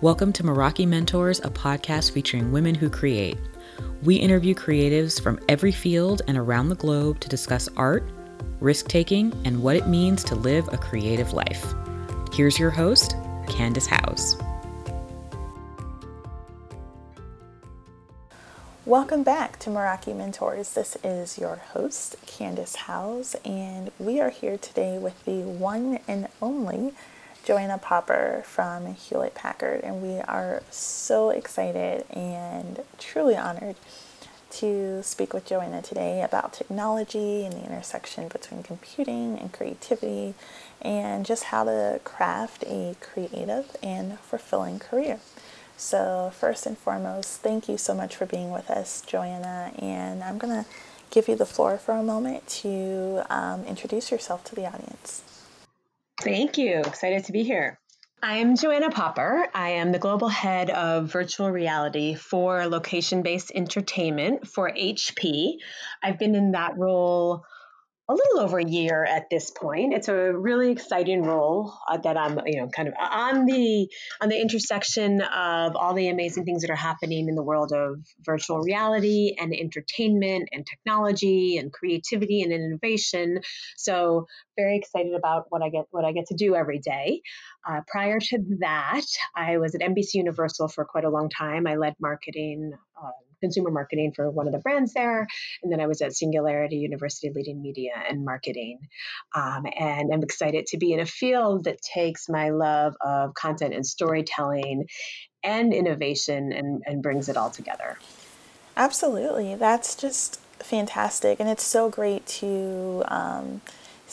Welcome to Meraki Mentors, a podcast featuring women who create. We interview creatives from every field and around the globe to discuss art, risk taking, and what it means to live a creative life. Here's your host, Candace House. Welcome back to Meraki Mentors. This is your host, Candace Howes, and we are here today with the one and only Joanna Popper from Hewlett Packard, and we are so excited and truly honored to speak with Joanna today about technology and the intersection between computing and creativity, and just how to craft a creative and fulfilling career. So, first and foremost, thank you so much for being with us, Joanna. And I'm going to give you the floor for a moment to um, introduce yourself to the audience. Thank you. Excited to be here. I'm Joanna Popper. I am the global head of virtual reality for location based entertainment for HP. I've been in that role a little over a year at this point. It's a really exciting role uh, that I'm, you know, kind of on the on the intersection of all the amazing things that are happening in the world of virtual reality and entertainment and technology and creativity and innovation. So very excited about what I get what I get to do every day. Uh, prior to that, I was at NBC Universal for quite a long time. I led marketing. Uh, consumer marketing for one of the brands there. And then I was at Singularity University leading media and marketing. Um, and I'm excited to be in a field that takes my love of content and storytelling and innovation and, and brings it all together. Absolutely. That's just fantastic. And it's so great to. Um,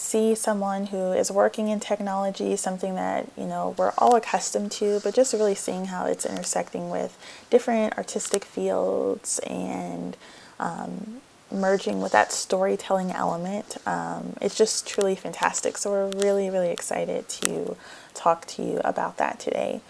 see someone who is working in technology, something that, you know, we're all accustomed to, but just really seeing how it's intersecting with different artistic fields and um, merging with that storytelling element. Um, it's just truly fantastic. So we're really, really excited to talk to you about that today.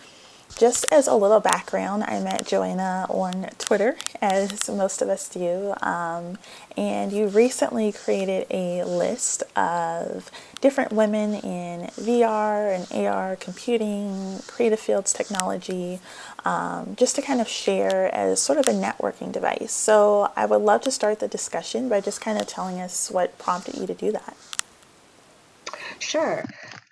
Just as a little background, I met Joanna on Twitter, as most of us do, um, and you recently created a list of different women in VR and AR, computing, creative fields, technology, um, just to kind of share as sort of a networking device. So I would love to start the discussion by just kind of telling us what prompted you to do that. Sure.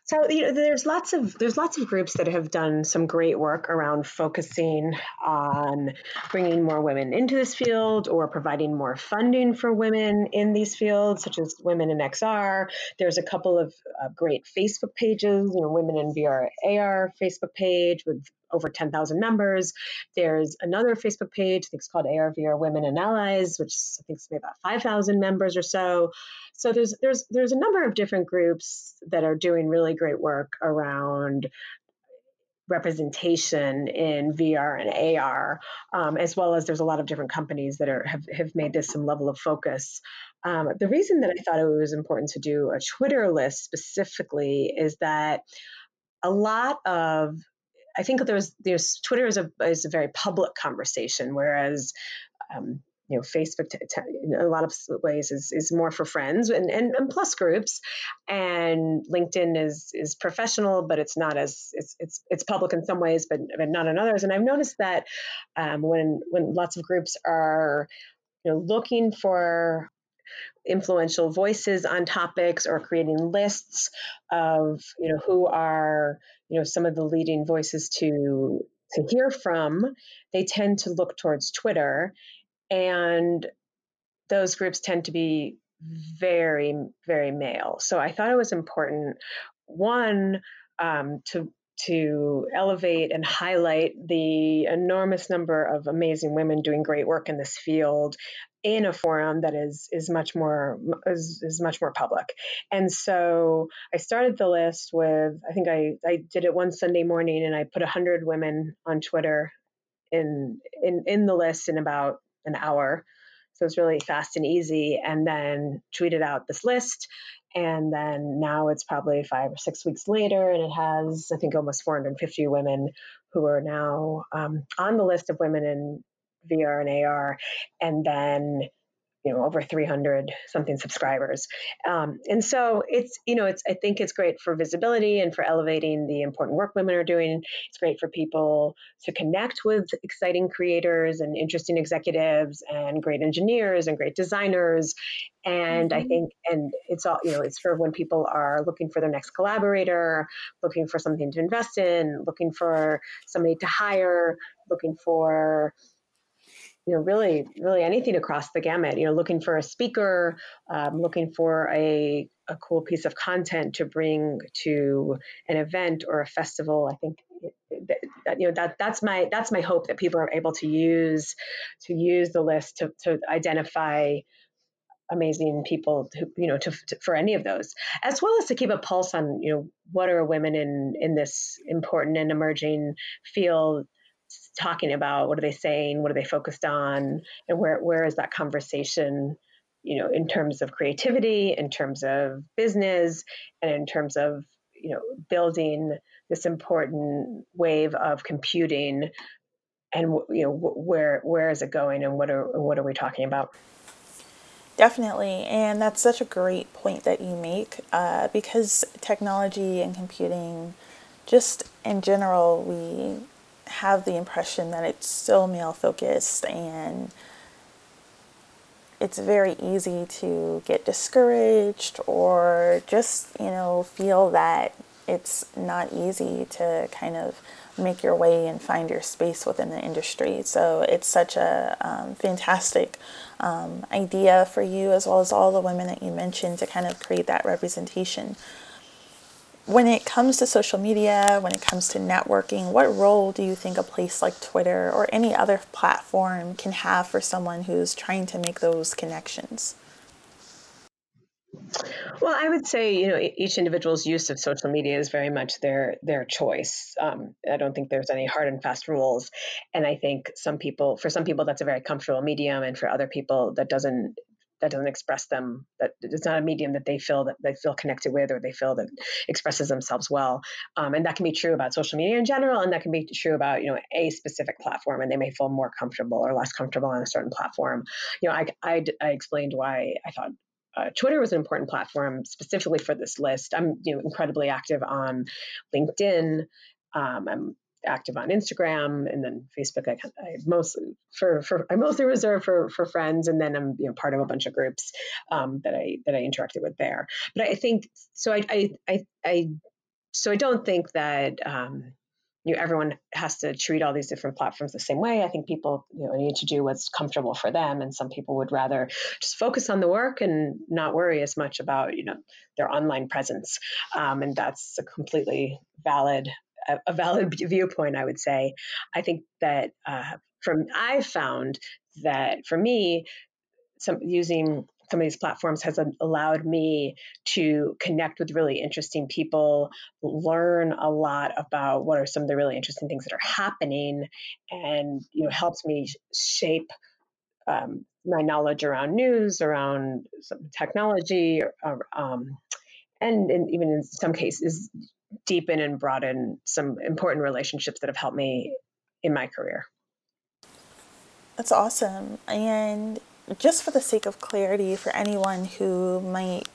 So you know, there's lots of there's lots of groups that have done some great work around focusing on bringing more women into this field or providing more funding for women in these fields, such as Women in XR. There's a couple of uh, great Facebook pages, you know, Women in VR AR Facebook page with over 10,000 members. There's another Facebook page, I think it's called ARVR Women and Allies, which I think is maybe about 5,000 members or so. So there's there's there's a number of different groups that are doing really great work around representation in VR and AR, um, as well as there's a lot of different companies that are have, have made this some level of focus. Um, the reason that I thought it was important to do a Twitter list specifically is that a lot of I think there's there's Twitter is a is a very public conversation, whereas um, you know Facebook t- t- in a lot of ways is is more for friends and, and, and plus groups, and LinkedIn is is professional, but it's not as it's it's it's public in some ways, but, but not in others. And I've noticed that um, when when lots of groups are you know looking for influential voices on topics or creating lists of you know who are you know some of the leading voices to to hear from they tend to look towards twitter. And those groups tend to be very very male. So i thought it was important one um, to to elevate and highlight the enormous number of amazing women doing great work in this field in a forum that is is much more is, is much more public. And so i started the list with i think i i did it one sunday morning and i put 100 women on twitter in in in the list in about an hour. So it's really fast and easy and then tweeted out this list. And then now it's probably five or six weeks later, and it has, I think, almost 450 women who are now um, on the list of women in VR and AR. And then you know over 300 something subscribers um, and so it's you know it's i think it's great for visibility and for elevating the important work women are doing it's great for people to connect with exciting creators and interesting executives and great engineers and great designers and mm-hmm. i think and it's all you know it's for when people are looking for their next collaborator looking for something to invest in looking for somebody to hire looking for you know, really, really anything across the gamut. You know, looking for a speaker, um, looking for a a cool piece of content to bring to an event or a festival. I think that, you know that that's my that's my hope that people are able to use to use the list to to identify amazing people who you know to, to, for any of those as well as to keep a pulse on you know what are women in in this important and emerging field talking about? What are they saying? What are they focused on? And where where is that conversation? You know, in terms of creativity, in terms of business, and in terms of you know building this important wave of computing and you know where where is it going and what are what are we talking about definitely and that's such a great point that you make uh, because technology and computing just in general we have the impression that it's still male focused and it's very easy to get discouraged or just, you know, feel that it's not easy to kind of make your way and find your space within the industry. So it's such a um, fantastic um, idea for you, as well as all the women that you mentioned, to kind of create that representation when it comes to social media, when it comes to networking, what role do you think a place like Twitter or any other platform can have for someone who's trying to make those connections? Well, I would say you know each individual's use of social media is very much their their choice. Um, I don't think there's any hard and fast rules, and I think some people, for some people, that's a very comfortable medium, and for other people, that doesn't that doesn't express them that it's not a medium that they feel that they feel connected with or they feel that expresses themselves well um, and that can be true about social media in general and that can be true about you know a specific platform and they may feel more comfortable or less comfortable on a certain platform you know i, I, I explained why i thought uh, Twitter was an important platform specifically for this list. I'm you know incredibly active on LinkedIn. Um, I'm active on Instagram and then Facebook. I, I mostly for, for I mostly reserve for for friends, and then I'm you know part of a bunch of groups um, that I that I interacted with there. But I think so. I I I, I so I don't think that. Um, you know, everyone has to treat all these different platforms the same way. I think people you know need to do what's comfortable for them, and some people would rather just focus on the work and not worry as much about you know their online presence, um, and that's a completely valid a, valid viewpoint, I would say. I think that uh, from I've found that for me, some using some of these platforms has allowed me to connect with really interesting people, learn a lot about what are some of the really interesting things that are happening, and you know helps me shape um, my knowledge around news, around technology, or, um, and, and even in some cases deepen and broaden some important relationships that have helped me in my career. That's awesome. And just for the sake of clarity, for anyone who might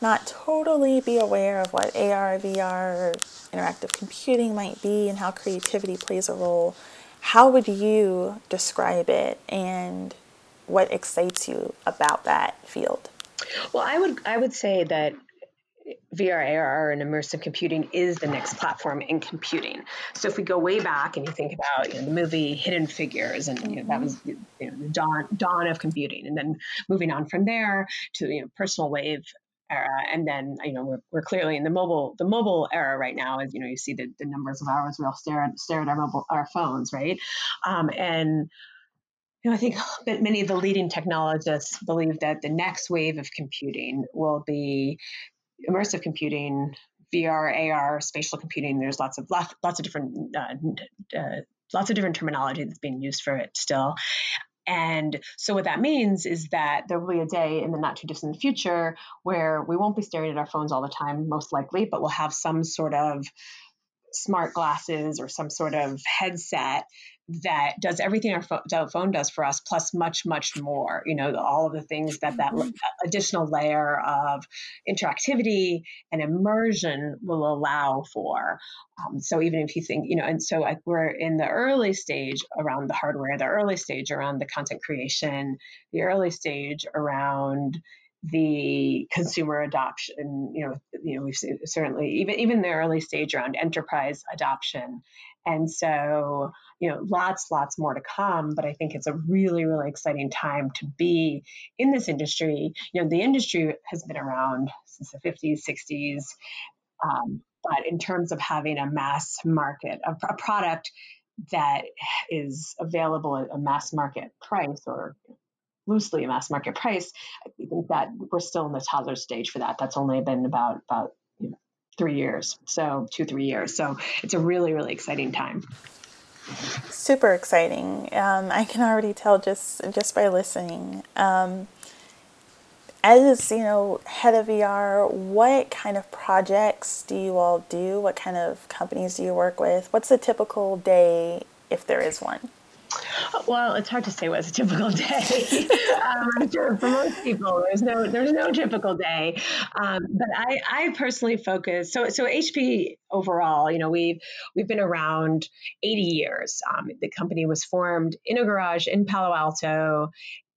not totally be aware of what AR, VR, interactive computing might be and how creativity plays a role, how would you describe it and what excites you about that field? Well, I would I would say that VR, AR, and immersive computing is the next platform in computing. So if we go way back and you think about you know, the movie Hidden Figures, and you know, that was you know, the dawn dawn of computing, and then moving on from there to you know personal wave era, and then you know we're, we're clearly in the mobile the mobile era right now. As you know, you see the, the numbers of hours we all stare at stare at our mobile our phones, right? Um, and you know, I think that many of the leading technologists believe that the next wave of computing will be immersive computing, VR, AR, spatial computing. There's lots of lots, lots of different uh, uh, lots of different terminology that's being used for it still. And so what that means is that there will be a day in the not too distant future where we won't be staring at our phones all the time, most likely, but we'll have some sort of smart glasses or some sort of headset that does everything our phone does for us plus much much more you know all of the things that that mm-hmm. additional layer of interactivity and immersion will allow for um, so even if you think you know and so like we're in the early stage around the hardware the early stage around the content creation the early stage around the consumer adoption you know you know we've seen certainly even even the early stage around enterprise adoption. And so you know lots lots more to come but i think it's a really really exciting time to be in this industry. You know the industry has been around since the 50s 60s um, but in terms of having a mass market a, a product that is available at a mass market price or loosely a mass market price, I think that we're still in the toddler stage for that. That's only been about about you know, three years, so two three years. So it's a really really exciting time. Super exciting. Um, I can already tell just just by listening. Um, as you know, head of VR, what kind of projects do you all do? What kind of companies do you work with? What's a typical day if there is one? Well, it's hard to say what's a typical day. um, for most people, there's no there's no typical day. Um, but I, I personally focus. So so HP overall, you know, we've we've been around 80 years. Um, the company was formed in a garage in Palo Alto,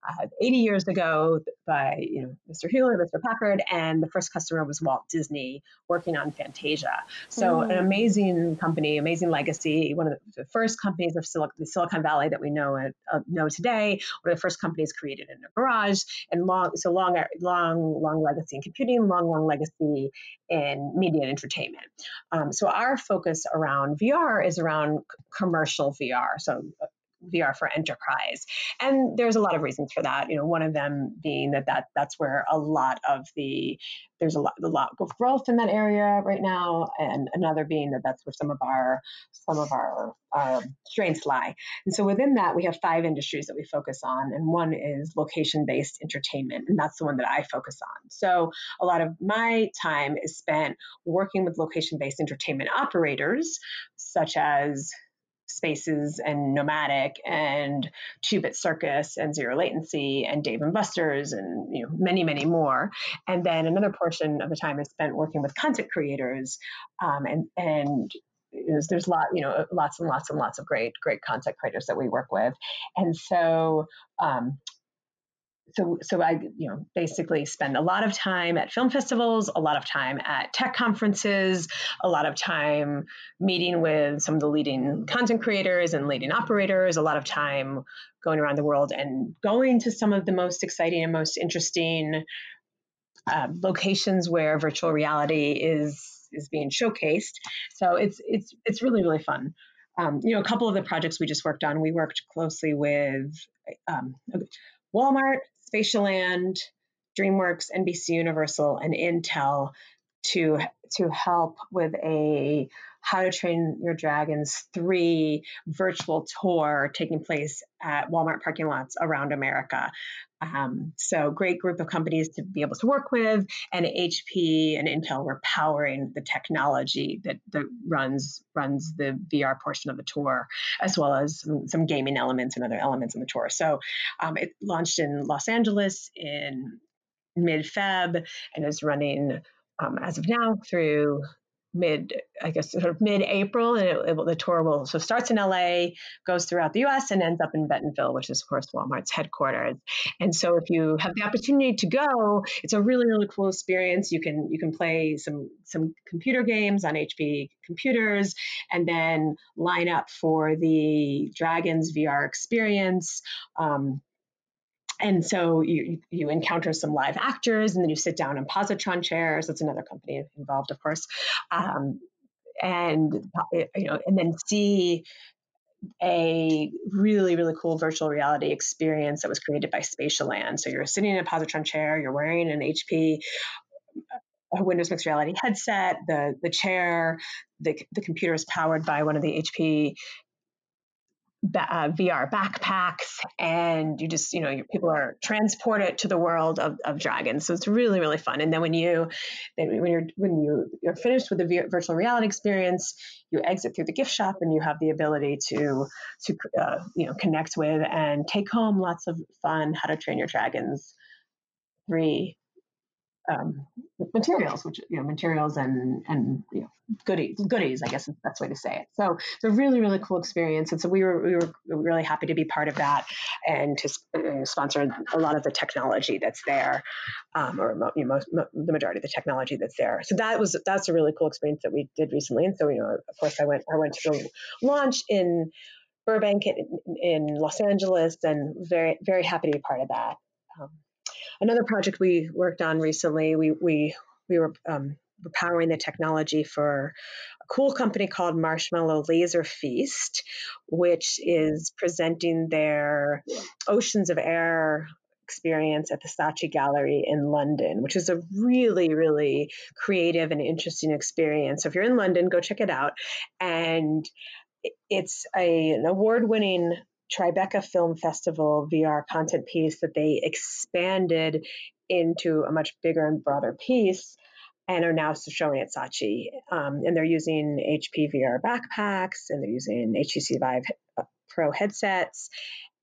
uh, 80 years ago by you know Mr. Hewlett, Mr. Packard, and the first customer was Walt Disney working on Fantasia. So mm. an amazing company, amazing legacy. One of the, first companies of Sil- the Silicon Valley that we know uh, know today. One of the first companies created in a garage, and long so long long long legacy in computing, long long legacy in media and entertainment. Um, so our focus around VR is around commercial VR. So uh, VR for enterprise. And there's a lot of reasons for that. You know, one of them being that, that that's where a lot of the there's a lot a lot of growth in that area right now, and another being that that's where some of our some of our, our strengths lie. And so within that, we have five industries that we focus on, and one is location-based entertainment, and that's the one that I focus on. So a lot of my time is spent working with location-based entertainment operators, such as Spaces and Nomadic and Two Bit Circus and Zero Latency and Dave and Buster's and you know many many more. And then another portion of the time is spent working with content creators um, and and is there's lot you know lots and lots and lots of great great content creators that we work with and so um, so so I you know basically spend a lot of time at film festivals, a lot of time at tech conferences, a lot of time meeting with some of the leading content creators and leading operators, a lot of time going around the world and going to some of the most exciting and most interesting uh, locations where virtual reality is is being showcased. So it's it's it's really really fun. Um, you know, a couple of the projects we just worked on, we worked closely with um, Walmart, Spatialand, DreamWorks, NBC Universal, and Intel to to help with a how to Train Your Dragons 3 virtual tour taking place at Walmart parking lots around America. Um, so, great group of companies to be able to work with, and HP and Intel were powering the technology that, that runs runs the VR portion of the tour, as well as some, some gaming elements and other elements in the tour. So, um, it launched in Los Angeles in mid Feb and is running um, as of now through mid, I guess, sort of mid-April, and it, it, the tour will so starts in LA, goes throughout the U.S., and ends up in Bentonville, which is of course Walmart's headquarters. And so, if you have the opportunity to go, it's a really really cool experience. You can you can play some some computer games on HP computers, and then line up for the Dragons VR experience. Um, and so you you encounter some live actors and then you sit down in positron chairs. That's another company involved of course. Um, and you know and then see a really really cool virtual reality experience that was created by spatialand so you're sitting in a positron chair you're wearing an hp a windows mixed reality headset. The the chair the, the computer is powered by one of the hp uh, VR backpacks, and you just, you know, people are transported to the world of, of dragons. So it's really, really fun. And then when you, then when you're when you you're finished with the virtual reality experience, you exit through the gift shop, and you have the ability to to uh, you know connect with and take home lots of fun How to Train Your Dragons three um, materials, which you know, materials and and you know, goodies, goodies, I guess is the best way to say it. So it's a really really cool experience, and so we were we were really happy to be part of that and to uh, sponsor a lot of the technology that's there, um, or you know, most, the majority of the technology that's there. So that was that's a really cool experience that we did recently, and so you know, of course, I went I went to the launch in Burbank in, in Los Angeles, and very very happy to be part of that. Um, another project we worked on recently, we we we were um, powering the technology for a cool company called Marshmallow Laser Feast, which is presenting their Oceans of Air experience at the Saatchi Gallery in London, which is a really, really creative and interesting experience. So if you're in London, go check it out. And it's a, an award winning Tribeca Film Festival VR content piece that they expanded into a much bigger and broader piece and are now showing at Saatchi. Um, and they're using HP VR backpacks and they're using HTC Vive uh, Pro headsets.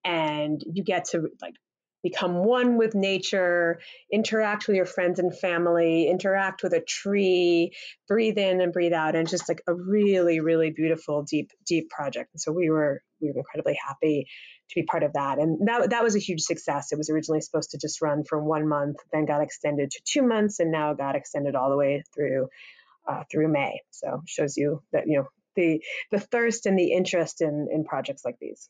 And you get to like become one with nature, interact with your friends and family, interact with a tree, breathe in and breathe out, and just like a really, really beautiful, deep, deep project. And so we were we were incredibly happy to be part of that. And that that was a huge success. It was originally supposed to just run for one month, then got extended to two months, and now got extended all the way through uh, through May. So shows you that you know the the thirst and the interest in in projects like these.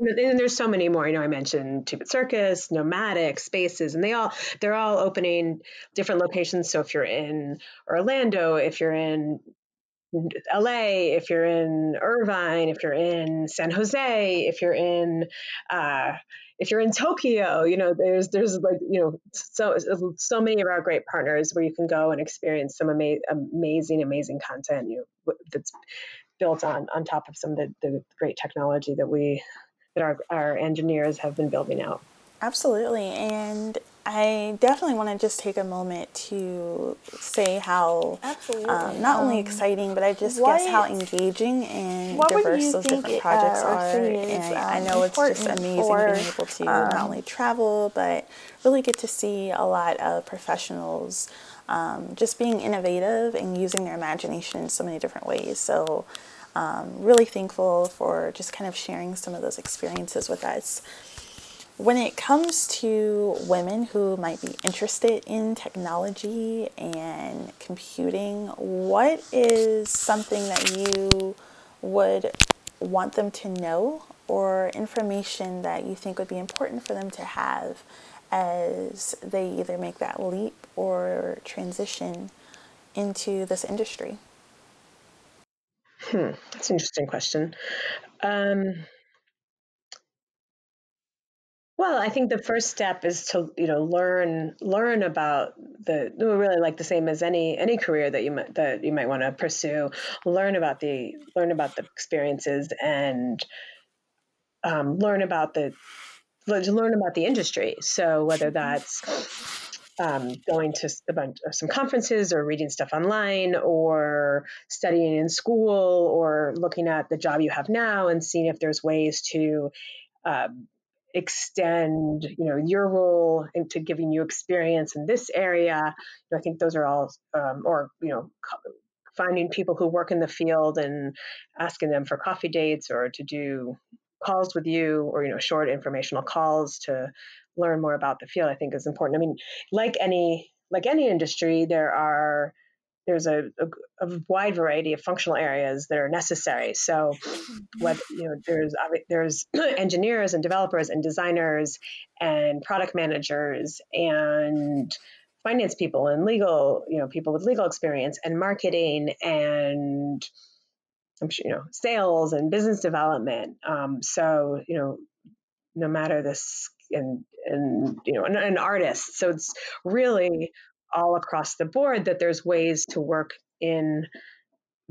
And there's so many more. You know, I mentioned Two Bit Circus, Nomadic, Spaces, and they all they're all opening different locations. So if you're in Orlando, if you're in LA, if you're in Irvine, if you're in San Jose, if you're in uh, if you're in Tokyo, you know, there's there's like you know so so many of our great partners where you can go and experience some ama- amazing amazing content you know, that's built on on top of some of the, the great technology that we that our, our engineers have been building out. Absolutely. And I definitely want to just take a moment to say how um, not only um, exciting, but I just what, guess how engaging and diverse those different projects uh, are. and um, I know it's just amazing for, being able to um, not only travel, but really get to see a lot of professionals um, just being innovative and using their imagination in so many different ways. So um, really thankful for just kind of sharing some of those experiences with us. When it comes to women who might be interested in technology and computing, what is something that you would want them to know or information that you think would be important for them to have as they either make that leap or transition into this industry? Hmm, that's an interesting question. Um, well, I think the first step is to you know learn learn about the really like the same as any any career that you might that you might want to pursue. Learn about the learn about the experiences and um, learn about the learn about the industry. So whether that's um, going to a bunch of some conferences or reading stuff online or studying in school or looking at the job you have now and seeing if there's ways to um, extend you know your role into giving you experience in this area. You know, i think those are all um, or you know finding people who work in the field and asking them for coffee dates or to do calls with you or you know short informational calls to learn more about the field i think is important i mean like any like any industry there are there's a, a, a, wide variety of functional areas that are necessary. So, what you know, there's there's engineers and developers and designers and product managers and finance people and legal, you know, people with legal experience and marketing and I'm sure you know sales and business development. Um, so, you know, no matter this and and you know an, an artist so it's really all across the board that there's ways to work in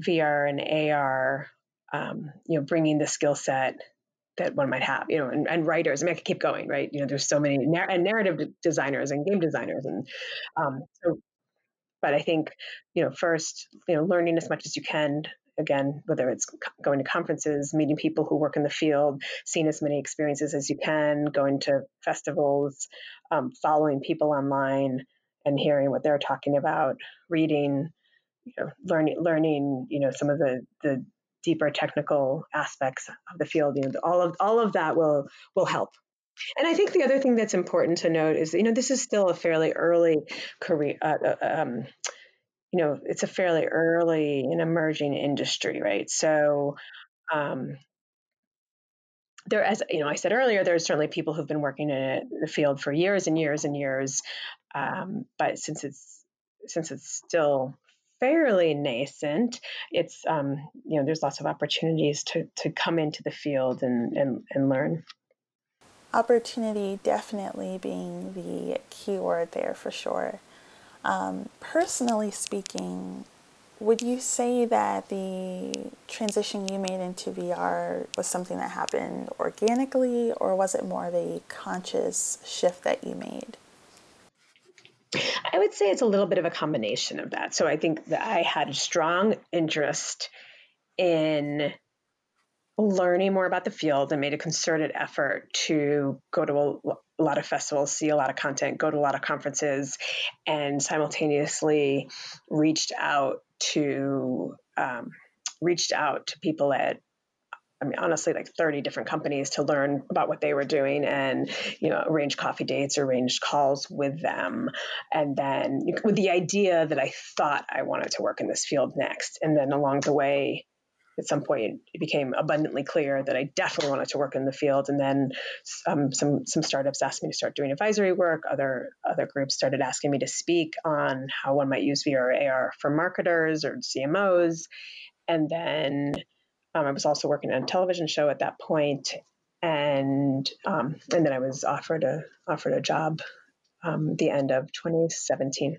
vr and ar um, you know bringing the skill set that one might have, you know, and, and, writers. I mean, I could keep going, right? You know, there's so many nar- and narrative designers and game designers, and um, so. But I think, you know, first, you know, learning as much as you can. Again, whether it's going to conferences, meeting people who work in the field, seeing as many experiences as you can, going to festivals, um, following people online, and hearing what they're talking about, reading, you know, learning, learning, you know, some of the the deeper technical aspects of the field. You know, all of all of that will will help. And I think the other thing that's important to note is, you know, this is still a fairly early career. Uh, uh um, you know, it's a fairly early and emerging industry, right? So, um, there, as you know, I said earlier, there's certainly people who've been working in the field for years and years and years. Um, but since it's since it's still fairly nascent, it's um, you know there's lots of opportunities to to come into the field and and, and learn. Opportunity definitely being the key word there for sure. Um, personally speaking, would you say that the transition you made into VR was something that happened organically, or was it more of a conscious shift that you made? I would say it's a little bit of a combination of that. So I think that I had a strong interest in learning more about the field and made a concerted effort to go to a, lot of festivals, see a lot of content, go to a lot of conferences, and simultaneously reached out to um, reached out to people at I mean, honestly, like 30 different companies to learn about what they were doing and, you know, arrange coffee dates, arrange calls with them. And then with the idea that I thought I wanted to work in this field next. And then along the way, at some point, it became abundantly clear that I definitely wanted to work in the field. And then um, some some startups asked me to start doing advisory work. Other other groups started asking me to speak on how one might use VR or AR for marketers or CMOs. And then um, I was also working on a television show at that point, and um, and then I was offered a offered a job um, the end of 2017.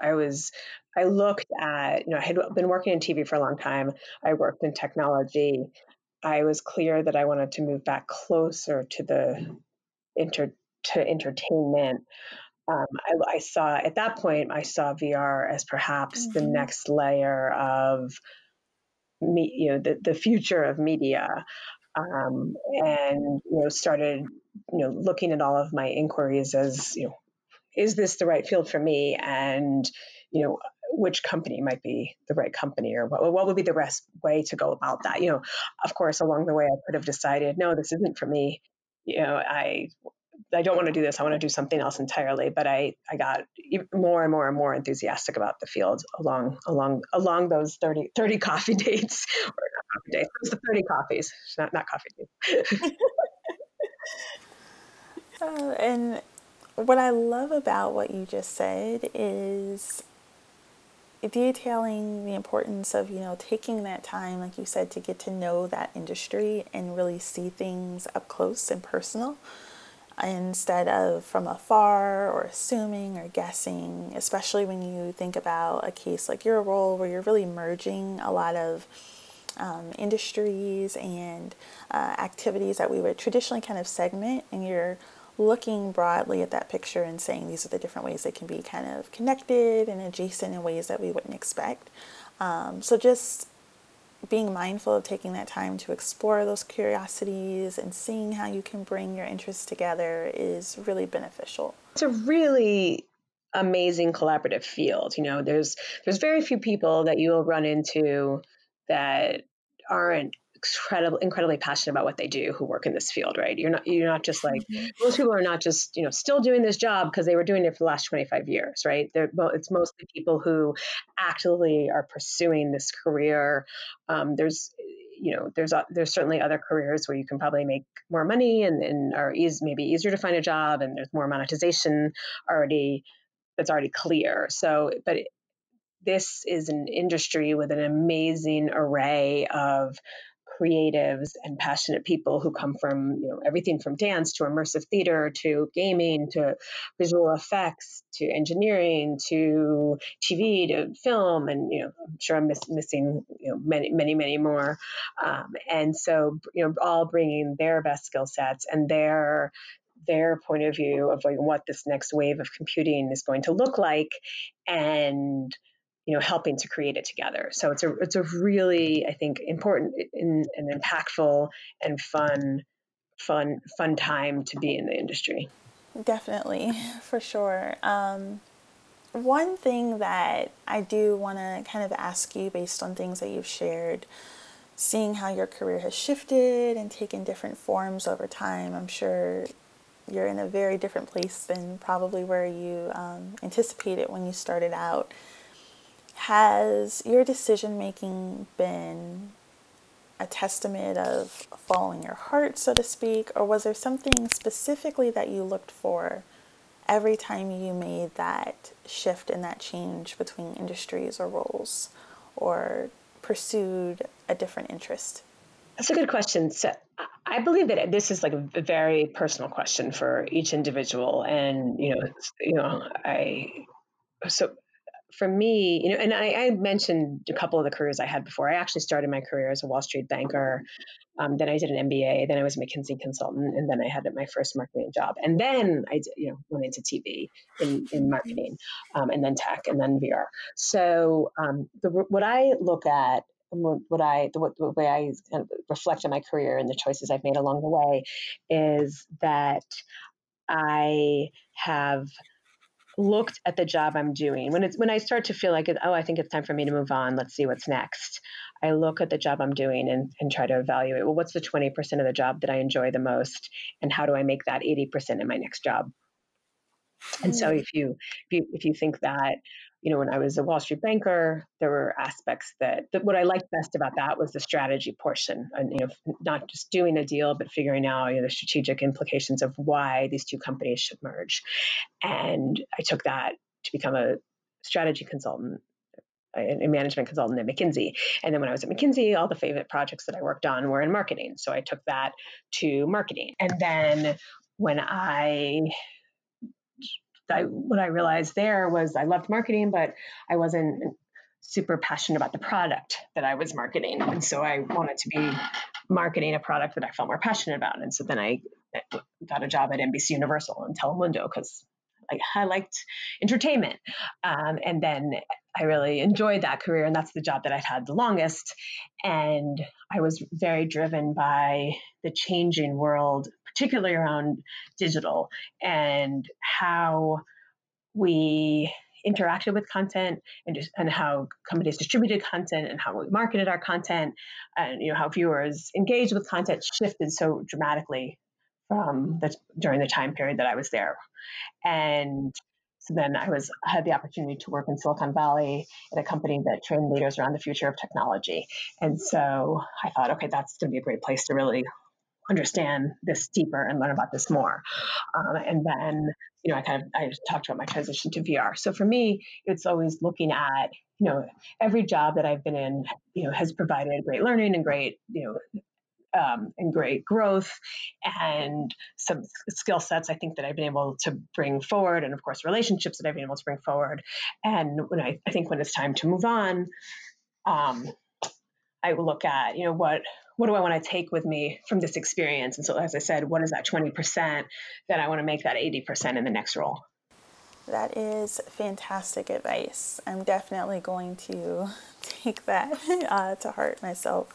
I was I looked at you know I had been working in TV for a long time. I worked in technology. I was clear that I wanted to move back closer to the inter to entertainment. Um, I, I, saw at that point I saw VR as perhaps mm-hmm. the next layer of me, you know, the, the future of media. Um, and you know, started you know looking at all of my inquiries as you know, is this the right field for me? And you know, which company might be the right company, or what, what would be the best way to go about that? You know, of course, along the way, I could have decided, no, this isn't for me. You know, I I don't want to do this. I want to do something else entirely. But I, I got more and more and more enthusiastic about the field along along along those 30, 30 coffee dates or not coffee dates. Was the 30 coffees, not not coffee dates. uh, and what I love about what you just said is detailing the importance of you know taking that time like you said to get to know that industry and really see things up close and personal instead of from afar or assuming or guessing, especially when you think about a case like your role where you're really merging a lot of um, industries and uh, activities that we would traditionally kind of segment, and you're looking broadly at that picture and saying these are the different ways they can be kind of connected and adjacent in ways that we wouldn't expect. Um, so just being mindful of taking that time to explore those curiosities and seeing how you can bring your interests together is really beneficial. It's a really amazing collaborative field. You know, there's there's very few people that you will run into that aren't incredibly incredibly passionate about what they do who work in this field right? You're not you're not just like mm-hmm. most people are not just you know still doing this job because they were doing it for the last 25 years right? They're it's mostly people who actively are pursuing this career. Um, there's you know there's there's certainly other careers where you can probably make more money and, and are easy, maybe easier to find a job and there's more monetization already that's already clear. So but this is an industry with an amazing array of creatives and passionate people who come from you know everything from dance to immersive theater to gaming to visual effects to engineering to TV to film and you know I'm sure I'm miss, missing you know many many many more. Um, and so you know all bringing their best skill sets and their their point of view of like what this next wave of computing is going to look like and you know helping to create it together. So it's a it's a really i think important and, and impactful and fun fun fun time to be in the industry. Definitely for sure. Um, one thing that i do want to kind of ask you based on things that you've shared seeing how your career has shifted and taken different forms over time i'm sure you're in a very different place than probably where you um, anticipated when you started out has your decision making been a testament of following your heart, so to speak, or was there something specifically that you looked for every time you made that shift and that change between industries or roles or pursued a different interest? That's a good question. So I believe that this is like a very personal question for each individual, and you know, you know, I so for me, you know, and I, I, mentioned a couple of the careers I had before. I actually started my career as a Wall Street banker. Um, then I did an MBA. Then I was a McKinsey consultant, and then I had my first marketing job. And then I, you know, went into TV in, in marketing, um, and then tech, and then VR. So um, the, what I look at, what I, the, the way I kind of reflect on my career and the choices I've made along the way, is that I have looked at the job I'm doing, when it's when I start to feel like, oh, I think it's time for me to move on. Let's see what's next. I look at the job I'm doing and, and try to evaluate, well, what's the 20% of the job that I enjoy the most, and how do I make that 80% in my next job? And so, mm. if you if you if you think that you know, when I was a Wall Street banker, there were aspects that, that what I liked best about that was the strategy portion, and you know, not just doing a deal, but figuring out you know the strategic implications of why these two companies should merge. And I took that to become a strategy consultant a management consultant at McKinsey. And then when I was at McKinsey, all the favorite projects that I worked on were in marketing. So I took that to marketing. And then when I I, what I realized there was I loved marketing, but I wasn't super passionate about the product that I was marketing. And so I wanted to be marketing a product that I felt more passionate about. And so then I got a job at NBC Universal and Telemundo because I, I liked entertainment. Um, and then I really enjoyed that career, and that's the job that I've had the longest. And I was very driven by the changing world particularly around digital and how we interacted with content and just, and how companies distributed content and how we marketed our content. And you know how viewers engaged with content shifted so dramatically from the, during the time period that I was there. And so then I was I had the opportunity to work in Silicon Valley at a company that trained leaders around the future of technology. And so I thought okay that's going to be a great place to really understand this deeper and learn about this more. Um, and then, you know, I kind of I talked about my transition to VR. So for me, it's always looking at, you know, every job that I've been in, you know, has provided great learning and great, you know, um, and great growth and some skill sets I think that I've been able to bring forward, and of course relationships that I've been able to bring forward. And when I, I think when it's time to move on, um, I will look at you know what what do I want to take with me from this experience? And so, as I said, what is that 20% that I want to make that 80% in the next role? That is fantastic advice. I'm definitely going to take that uh, to heart myself.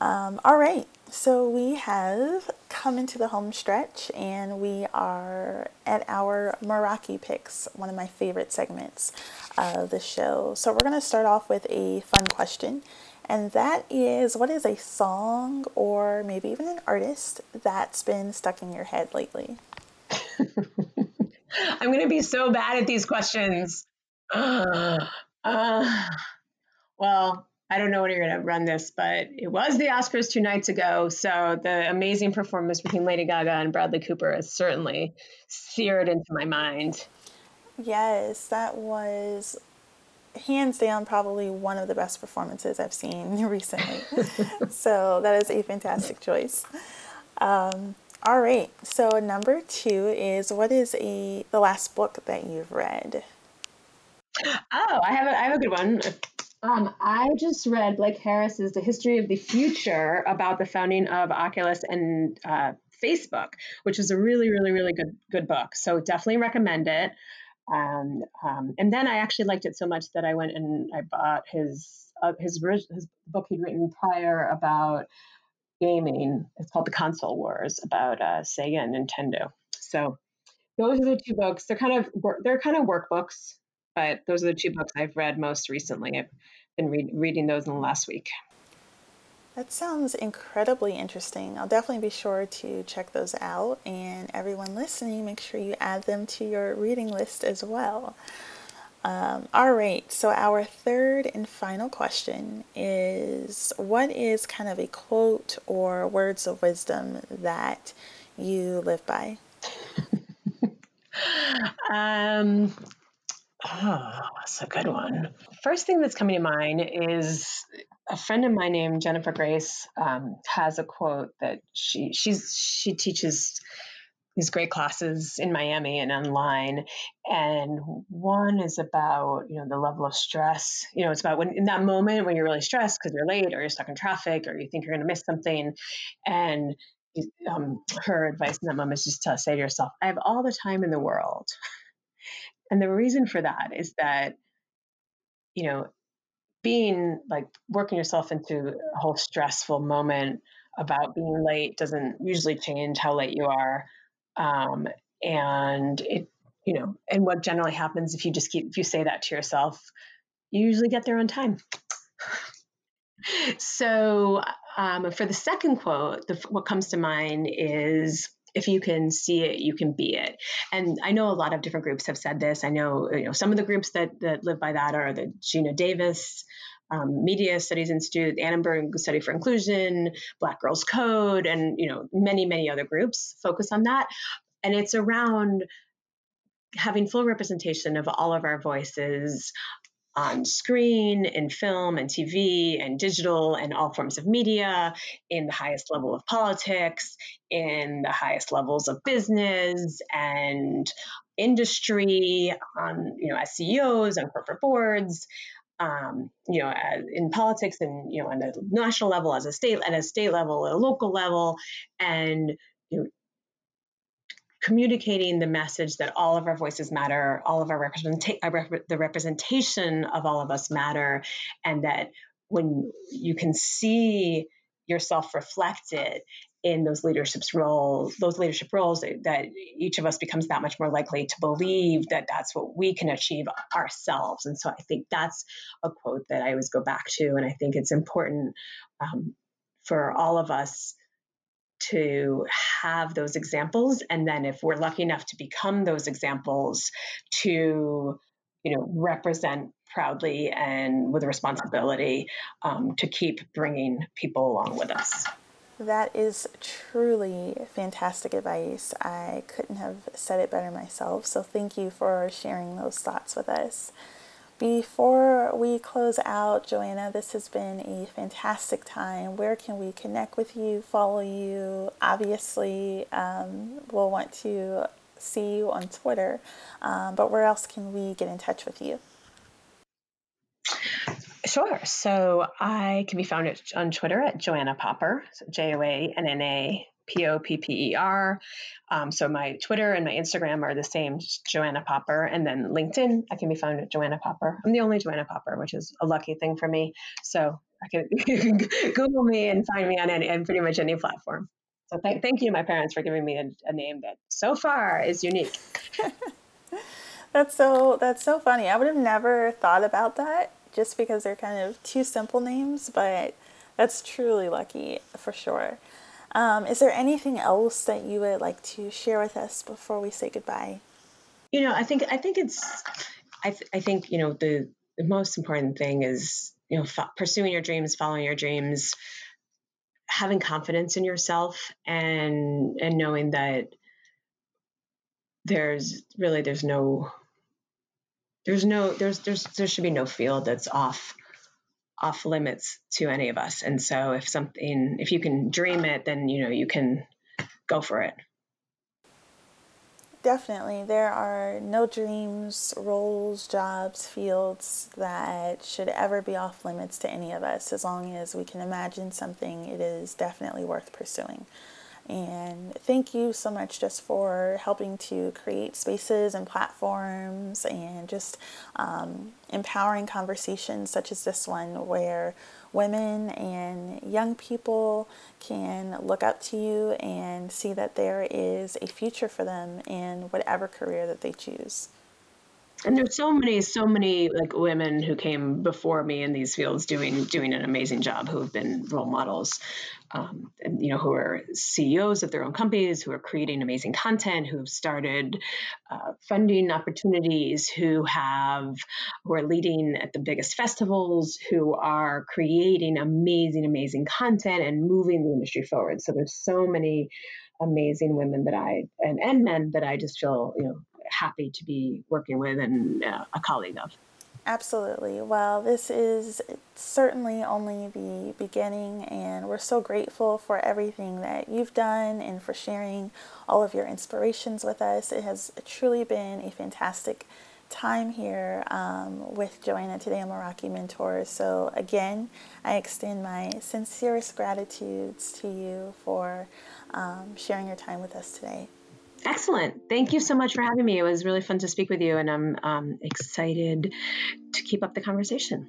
Um, all right, so we have come into the home stretch and we are at our Meraki picks, one of my favorite segments of the show. So we're going to start off with a fun question and that is what is a song or maybe even an artist that's been stuck in your head lately? I'm going to be so bad at these questions. Uh, uh, well, I don't know when you're going to run this, but it was the Oscars two nights ago. So the amazing performance between Lady Gaga and Bradley Cooper has certainly seared into my mind. Yes, that was hands down probably one of the best performances I've seen recently. so that is a fantastic choice. Um, all right. So number two is what is a the last book that you've read? Oh, I have a, I have a good one. Um, I just read Blake Harris's The History of the Future about the founding of Oculus and uh, Facebook, which is a really, really, really good good book. So definitely recommend it. Um, um, and then I actually liked it so much that I went and I bought his uh, his his book he'd written prior about gaming. It's called The Console Wars about uh, Sega and Nintendo. So those are the two books. They're kind of they're kind of workbooks, but those are the two books I've read most recently. I've been re- reading those in the last week. That sounds incredibly interesting. I'll definitely be sure to check those out. And everyone listening, make sure you add them to your reading list as well. Um, all right, so our third and final question is What is kind of a quote or words of wisdom that you live by? um, oh, that's a good one. First thing that's coming to mind is a friend of mine named Jennifer Grace um, has a quote that she she's she teaches these great classes in Miami and online. And one is about, you know, the level of stress. You know, it's about when in that moment when you're really stressed because you're late or you're stuck in traffic or you think you're going to miss something. And um, her advice in that moment is just to say to yourself, I have all the time in the world. And the reason for that is that, you know, being like working yourself into a whole stressful moment about being late doesn't usually change how late you are um, and it, you know, and what generally happens if you just keep, if you say that to yourself, you usually get there on time. so um, for the second quote, the, what comes to mind is if you can see it, you can be it. And I know a lot of different groups have said this. I know, you know some of the groups that, that live by that are the Geena Davis um, Media Studies Institute, Annenberg Study for Inclusion, Black Girls Code, and you know many many other groups focus on that. And it's around having full representation of all of our voices on screen, in film and TV and digital and all forms of media, in the highest level of politics, in the highest levels of business and industry, on you know as CEOs on corporate boards, um, you know, in politics and you know, on a national level, as a state, at a state level, at a local level, and you know, communicating the message that all of our voices matter, all of our representation, the representation of all of us matter, and that when you can see yourself reflected in those leadership roles, those leadership roles, that each of us becomes that much more likely to believe that that's what we can achieve ourselves. And so I think that's a quote that I always go back to, and I think it's important um, for all of us to have those examples, and then if we're lucky enough to become those examples, to you know represent proudly and with responsibility um, to keep bringing people along with us. That is truly fantastic advice. I couldn't have said it better myself. So, thank you for sharing those thoughts with us. Before we close out, Joanna, this has been a fantastic time. Where can we connect with you, follow you? Obviously, um, we'll want to see you on Twitter, um, but where else can we get in touch with you? Sure. So I can be found at, on Twitter at Joanna Popper, J O A N N A P O P P E R. Um, so my Twitter and my Instagram are the same, Joanna Popper. And then LinkedIn, I can be found at Joanna Popper. I'm the only Joanna Popper, which is a lucky thing for me. So I can Google me and find me on any, on pretty much any platform. So th- thank you, my parents, for giving me a, a name that so far is unique. that's so that's so funny. I would have never thought about that just because they're kind of two simple names, but that's truly lucky for sure. Um, is there anything else that you would like to share with us before we say goodbye? You know, I think I think it's I, th- I think you know the the most important thing is you know f- pursuing your dreams, following your dreams, having confidence in yourself, and and knowing that there's really there's no there's no there's there's there should be no field that's off off limits to any of us. And so if something if you can dream it, then you know you can go for it. Definitely. There are no dreams, roles, jobs, fields that should ever be off limits to any of us. As long as we can imagine something, it is definitely worth pursuing. And thank you so much just for helping to create spaces and platforms and just um, empowering conversations such as this one where women and young people can look up to you and see that there is a future for them in whatever career that they choose and there's so many so many like women who came before me in these fields doing doing an amazing job who have been role models um, and you know who are ceos of their own companies who are creating amazing content who have started uh, funding opportunities who have who are leading at the biggest festivals who are creating amazing amazing content and moving the industry forward. So there's so many amazing women that i and, and men that i just feel you know happy to be working with and uh, a colleague of. Absolutely. Well, this is certainly only the beginning, and we're so grateful for everything that you've done and for sharing all of your inspirations with us. It has truly been a fantastic time here um, with Joanna today on Meraki Mentors. So, again, I extend my sincerest gratitudes to you for um, sharing your time with us today. Excellent. Thank you so much for having me. It was really fun to speak with you, and I'm um, excited to keep up the conversation.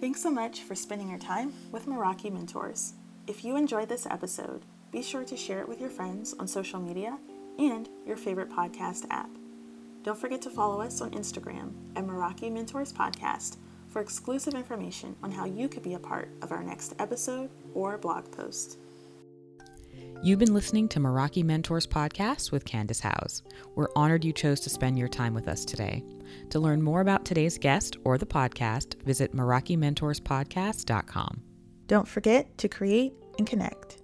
Thanks so much for spending your time with Meraki Mentors. If you enjoyed this episode, be sure to share it with your friends on social media and your favorite podcast app. Don't forget to follow us on Instagram at Meraki Mentors Podcast for exclusive information on how you could be a part of our next episode or blog post. You've been listening to Meraki Mentors Podcast with Candace House. We're honored you chose to spend your time with us today. To learn more about today's guest or the podcast, visit MerakiMentorsPodcast.com. Don't forget to create and connect.